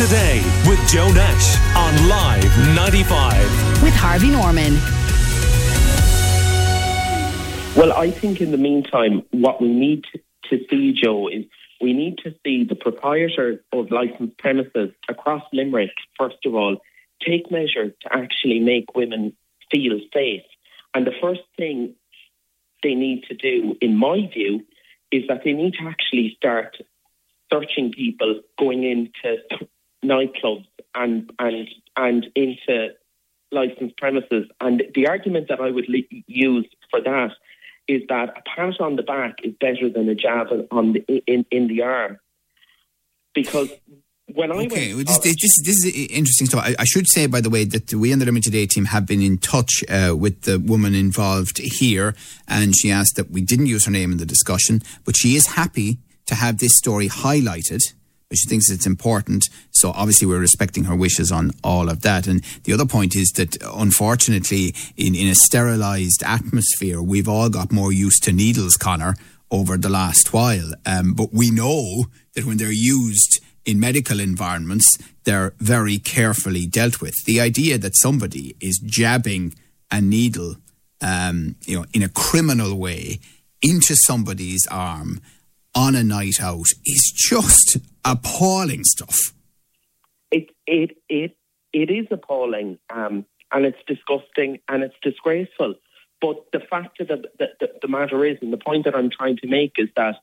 today with Joe Nash on Live 95. With Harvey Norman. Well, I think in the meantime, what we need to see, Joe, is we need to see the proprietors of licensed premises across Limerick, first of all, take measures to actually make women feel safe. And the first thing they need to do, in my view, is that they need to actually start searching people going into nightclubs and and and into licensed premises. And the argument that I would le- use for that is that a pat on the back is better than a jab on the, in in the arm, because when I okay, went well, this, this, this is interesting stuff. I, I, should say, by the way, that we in the Limerick Today team have been in touch uh, with the woman involved here, and she asked that we didn't use her name in the discussion, but she is happy to have this story highlighted. But she thinks it's important. So obviously we're respecting her wishes on all of that. And the other point is that unfortunately, in, in a sterilized atmosphere, we've all got more used to needles, Conor, over the last while. Um, but we know that when they're used in medical environments, they're very carefully dealt with. The idea that somebody is jabbing a needle, um, you know, in a criminal way into somebody's arm on a night out is just appalling stuff. It it it it is appalling, um, and it's disgusting and it's disgraceful. But the fact of the, the, the, matter is, and the point that I'm trying to make is that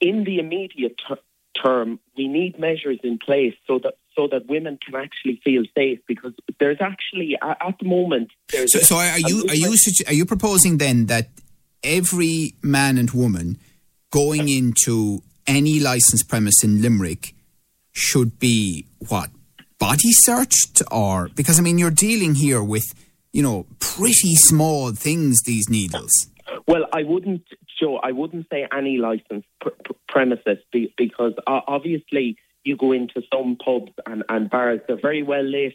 in the immediate ter- term, we need measures in place so that so that women can actually feel safe. Because there's actually at the moment. There's so, so are you are you are you proposing then that every man and woman going into any licensed premise in Limerick should be what body searched or because I mean you're dealing here with you know pretty small things these needles. Well, I wouldn't, Joe. I wouldn't say any licensed pr- pr- premises be, because uh, obviously you go into some pubs and, and bars. They're very well lit.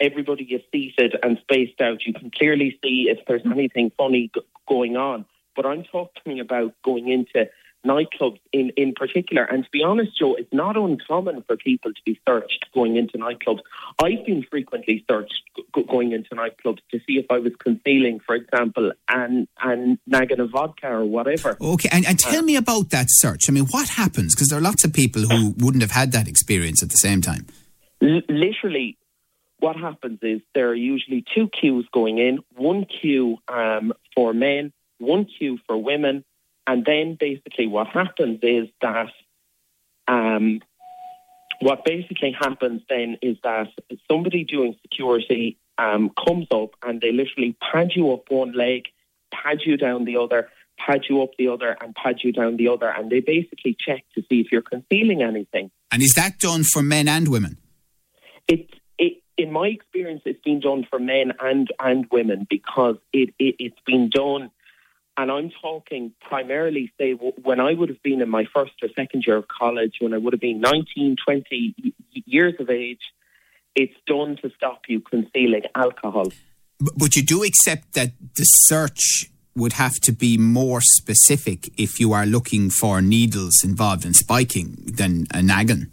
Everybody is seated and spaced out. You can clearly see if there's anything funny g- going on. But I'm talking about going into nightclubs in, in particular. And to be honest, Joe, it's not uncommon for people to be searched going into nightclubs. I've been frequently searched g- going into nightclubs to see if I was concealing, for example, and and naggin a vodka or whatever. Okay, and, and tell uh, me about that search. I mean, what happens? Because there are lots of people who wouldn't have had that experience at the same time. L- literally, what happens is there are usually two queues going in, one queue um, for men, one queue for women, and then basically what happens is that um, what basically happens then is that somebody doing security um, comes up and they literally pad you up one leg, pad you down the other, pad you up the other, and pad you down the other, and they basically check to see if you're concealing anything. And is that done for men and women? It, it in my experience, it's been done for men and and women because it, it it's been done and I'm talking primarily, say, when I would have been in my first or second year of college, when I would have been 19, 20 years of age, it's done to stop you concealing alcohol. But you do accept that the search would have to be more specific if you are looking for needles involved in spiking than a naggin.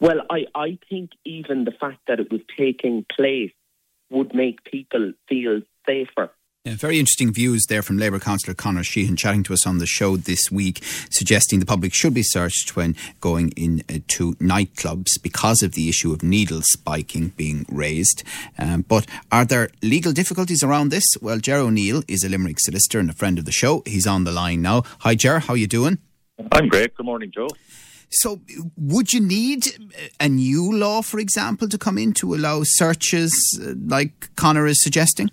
Well, I, I think even the fact that it was taking place would make people feel safer. Yeah, very interesting views there from Labour Councillor Conor Sheehan chatting to us on the show this week, suggesting the public should be searched when going into uh, nightclubs because of the issue of needle spiking being raised. Um, but are there legal difficulties around this? Well, Ger O'Neill is a Limerick solicitor and a friend of the show. He's on the line now. Hi, Ger. How are you doing? I'm great. Good morning, Joe. So, would you need a new law, for example, to come in to allow searches uh, like Conor is suggesting?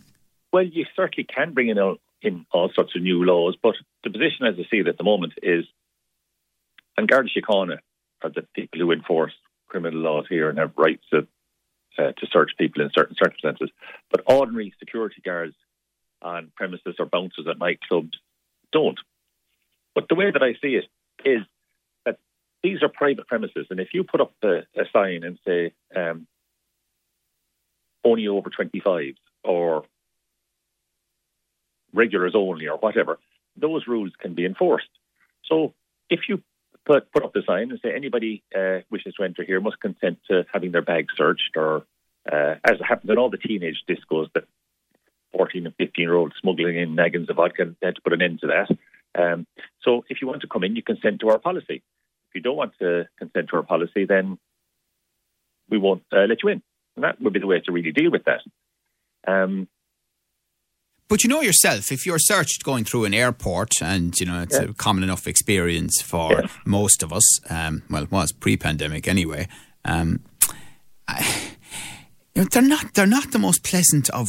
Well, you certainly can bring in all, in all sorts of new laws, but the position as I see it at the moment is, and Garda Síochána are the people who enforce criminal laws here and have rights to, uh, to search people in certain circumstances. But ordinary security guards on premises or bouncers at nightclubs don't. But the way that I see it is that these are private premises, and if you put up a, a sign and say um, only over 25 or regulars only or whatever, those rules can be enforced. So if you put put up the sign and say anybody uh, wishes to enter here must consent to having their bag searched, or uh, as happens in all the teenage discos that 14 and 15 year olds smuggling in naggins of vodka, had to put an end to that. Um, so if you want to come in, you consent to our policy. If you don't want to consent to our policy, then we won't uh, let you in. And that would be the way to really deal with that. Um, but you know yourself, if you're searched going through an airport, and you know it's yeah. a common enough experience for yeah. most of us. Um, well, it was pre-pandemic anyway. Um, I, you know, they're not they're not the most pleasant of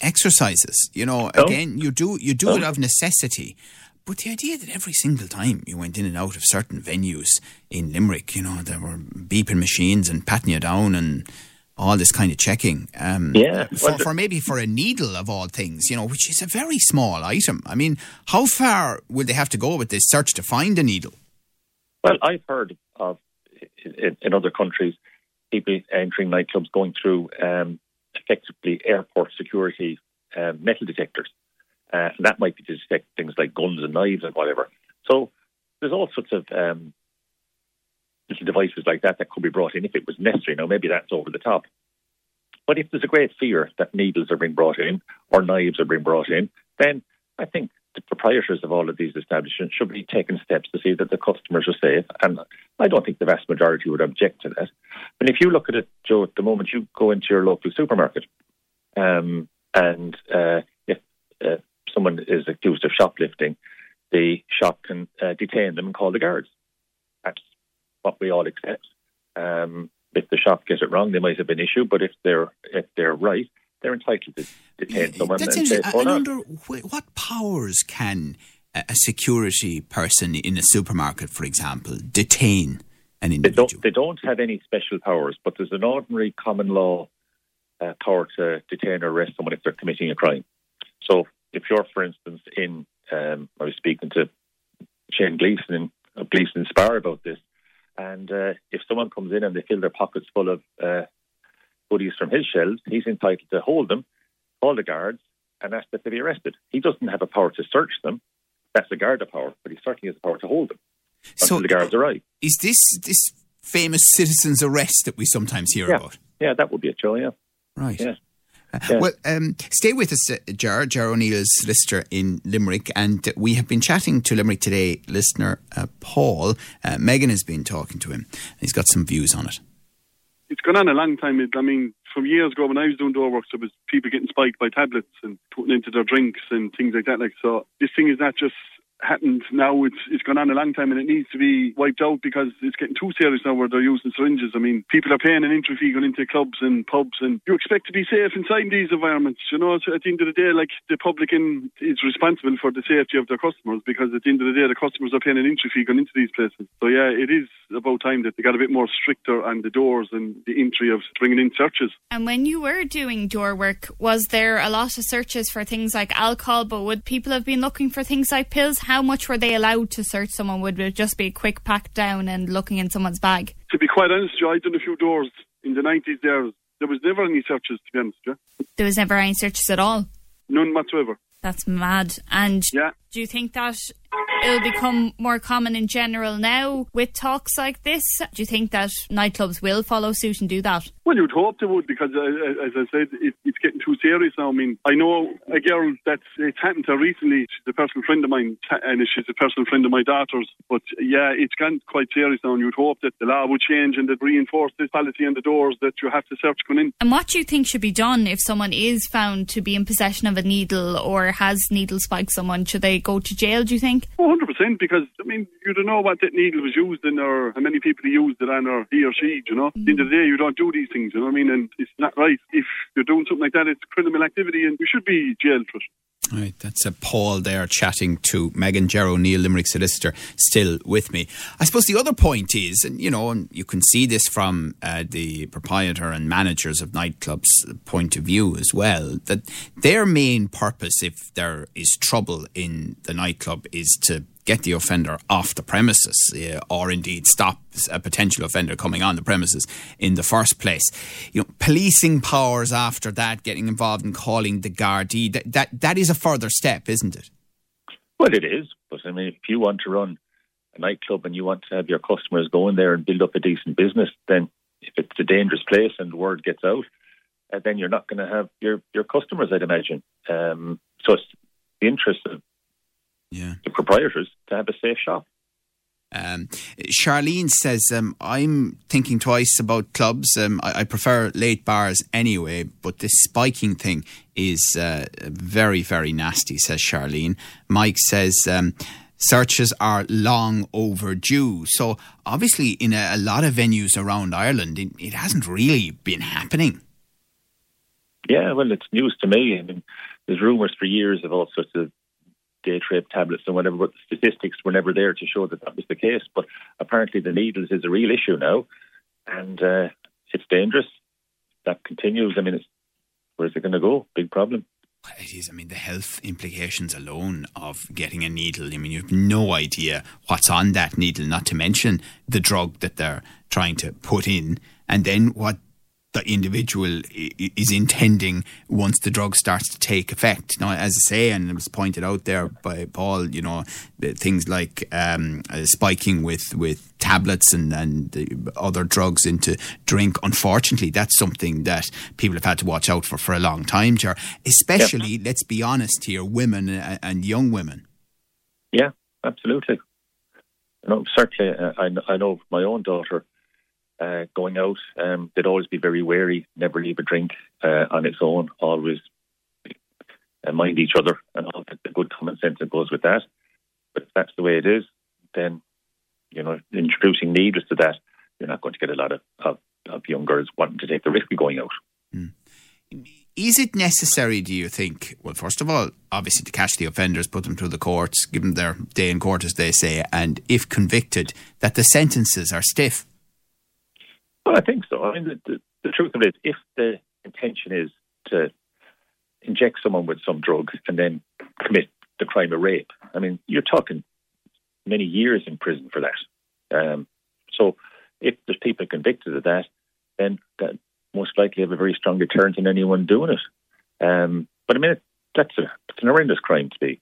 exercises. You know, no. again, you do you do no. it of necessity. But the idea that every single time you went in and out of certain venues in Limerick, you know, there were beeping machines and patting you down and all this kind of checking. Um, yeah. For, for, maybe for a needle of all things, you know, which is a very small item. I mean, how far will they have to go with this search to find a needle? Well, I've heard of in, in other countries people entering nightclubs going through um, effectively airport security uh, metal detectors. Uh, and that might be to detect things like guns and knives and whatever. So there's all sorts of um, little devices like that that could be brought in if it was necessary. Now, maybe that's over the top. But if there's a great fear that needles are being brought in or knives are being brought in, then I think the proprietors of all of these establishments should be taking steps to see that the customers are safe. And I don't think the vast majority would object to that. But if you look at it, Joe, at the moment you go into your local supermarket um, and uh, if uh, someone is accused of shoplifting, the shop can uh, detain them and call the guards. That's what we all accept. Um, if the shop gets it wrong, they might have been issued, but if they're if they're right, they're entitled to detain someone. That's and say, I, I wonder what powers can a security person in a supermarket, for example, detain an individual? They don't, they don't have any special powers, but there's an ordinary common law uh, power to detain or arrest someone if they're committing a crime. So if you're, for instance, in, um, I was speaking to Shane Gleason in uh, Gleason Spar about this, and uh, if someone comes in and they fill their pockets full of uh, goodies from his shelves, he's entitled to hold them, call the guards, and ask that they be arrested. He doesn't have a power to search them. That's the Garda power, but he certainly has the power to hold them so the guards arrive. Is this this famous citizen's arrest that we sometimes hear yeah. about? Yeah, that would be a show, yeah. Right. Yeah. Yeah. Well, um, stay with us, uh, Ger, Ger O'Neill's solicitor in Limerick, and we have been chatting to Limerick Today listener uh, Paul. Uh, Megan has been talking to him, and he's got some views on it. It's gone on a long time. I mean, from years ago when I was doing door work, there was people getting spiked by tablets and putting into their drinks and things like that. Like so, this thing is not just happened now. It's it's gone on a long time and it needs to be wiped out because it's getting too serious now where they're using syringes. I mean, people are paying an entry fee going into clubs and pubs, and you expect to be safe inside these environments. You know, so at the end of the day, like the publican is responsible for the safety of their customers because at the end of the day, the customers are paying an entry fee going into these places. So yeah, it is about time that they got a bit more stricter on the doors and the entry of bringing in searches. And when you were doing door work, was there a lot of searches for things like alcohol? But would people have been looking for things like pills? How much were they allowed to search someone? Would it just be a quick pack down and looking in someone's bag? To be quite honest, I've done a few doors in the 90s there. There was never any searches, to be honest, yeah. There was never any searches at all? None whatsoever. That's mad. And yeah. Do you think that it'll become more common in general now with talks like this? Do you think that nightclubs will follow suit and do that? Well, you'd hope they would because, uh, as I said, it, it's getting too serious now. I mean, I know a girl that it's happened to recently. She's a personal friend of mine, and she's a personal friend of my daughter's. But yeah, it's gone quite serious now, and you'd hope that the law would change and that reinforce this policy on the doors that you have to search going in. And what do you think should be done if someone is found to be in possession of a needle or has needle spiked someone? Should they go to jail, do you think? Oh, 100%, because, I mean, you don't know what that needle was used in or how many people used it on or he or she, you know. Mm. At the end of the day, you don't do these things, you know what I mean? And it's not right. If you're doing something like that, it's criminal activity and you should be jailed for it. Right, that's a Paul there chatting to Megan Ger Neil Limerick solicitor, still with me. I suppose the other point is, and you know, and you can see this from uh, the proprietor and managers of nightclubs' point of view as well, that their main purpose, if there is trouble in the nightclub, is to get the offender off the premises uh, or indeed stop a potential offender coming on the premises in the first place. You know, policing powers after that, getting involved in calling the Gardaí, that, that, that is a further step, isn't it? Well, it is. But I mean, if you want to run a nightclub and you want to have your customers go in there and build up a decent business, then if it's a dangerous place and the word gets out, uh, then you're not going to have your, your customers, I'd imagine. Um, so it's the interest of Yeah. the proprietors to have a safe shop. Um, Charlene says, um, I'm thinking twice about clubs. Um, I, I prefer late bars anyway, but this spiking thing is uh, very, very nasty, says Charlene. Mike says, um, searches are long overdue. So, obviously, in a, a lot of venues around Ireland, it, it hasn't really been happening. Yeah, well, it's news to me. I mean, there's rumours for years of all sorts of day trip tablets and whatever, but the statistics were never there to show that that was the case. But apparently, the needles is a real issue now, and uh, it's dangerous. That continues. I mean, where's it going to go? Big problem. It is. I mean, the health implications alone of getting a needle. I mean, you have no idea what's on that needle, not to mention the drug that they're trying to put in, and then what the individual is intending once the drug starts to take effect. Now, as I say, and it was pointed out there by Paul, you know, things like um, uh, spiking with, with tablets and, and other drugs into drink. Unfortunately, that's something that people have had to watch out for for a long time, Ger. Especially, let's be honest here, women uh, and young women. Yeah, absolutely. You know, certainly, uh, I, I know my own daughter uh, going out, um, they'd always be very wary, never leave a drink uh, on its own, always uh, mind each other and all the, good common sense that goes with that. But if that's the way it is, then, you know, introducing needles to that, you're not going to get a lot of, of, of young girls wanting to take the risk of going out. Is it necessary, do you think? Well, first of all, obviously to catch the offenders, put them through the courts, give them their day in court, as they say, and if convicted, that the sentences are stiff. Well, I think so. I mean, the, the, the truth of it is, if the intention is to inject someone with some drug and then commit the crime of rape, I mean, you're talking many years in prison for that. Um, so, if there's people convicted of that, then that most likely have a very strong deterrent in anyone doing it. Um, but I mean, that's a it's an horrendous crime to be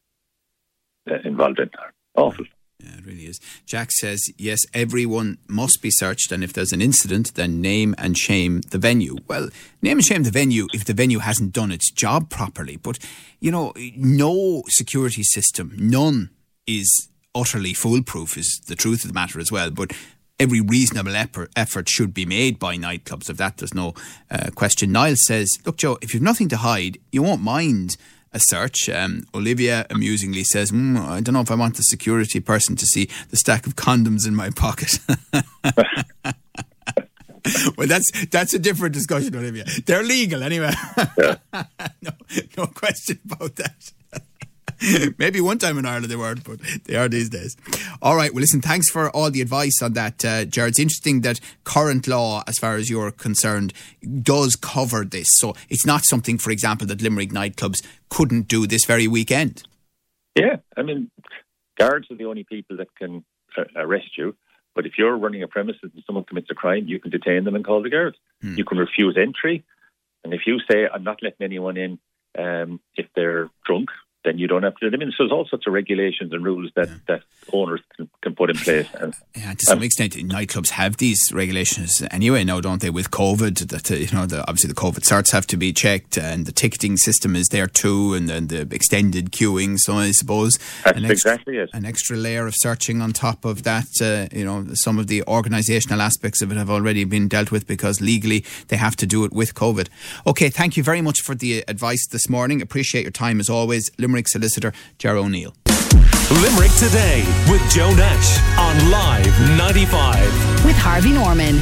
uh, involved in. Awful. Yeah, it really is. Jack says, yes, everyone must be searched, and if there's an incident, then name and shame the venue. Well, name and shame the venue if the venue hasn't done its job properly. But, you know, no security system, none is utterly foolproof, is the truth of the matter as well. But every reasonable effort, should be made by nightclubs. Of that, there's no uh, question. Niall says, look, Joe, if you've nothing to hide, you won't mind a search. Um, Olivia amusingly says, mm, I don't know if I want the security person to see the stack of condoms in my pocket. well, that's that's a different discussion, Olivia. They're legal anyway. no, no question about that. Maybe one time in Ireland they weren't, but they are these days. All right. Well, listen, thanks for all the advice on that, uh, Jared. It's interesting that current law, as far as you're concerned, does cover this. So it's not something, for example, that Limerick nightclubs couldn't do this very weekend. Yeah, I mean, guards are the only people that can uh, arrest you. But if you're running a premises and someone commits a crime, you can detain them and call the guards. You can refuse entry, and if you say, "I'm not letting anyone in," um, if they're drunk, then you don't have to them in. So there's all sorts of regulations and rules that, that owners can, can put in place. And Yeah, to some extent, nightclubs have these regulations anyway now, don't they? With COVID, that uh, you know, the, obviously the COVID certs have to be checked, and the ticketing system is there too, and then the extended queuing. So I suppose That's an extra, exactly it. an extra layer of searching on top of that. Uh, you know, some of the organisational aspects of it have already been dealt with because legally they have to do it with COVID. Okay, thank you very much for the advice this morning. Appreciate your time as always, Limerick solicitor Ger O'Neill. Limerick Today with Joe Nash on Live 95. with Harvey Norman.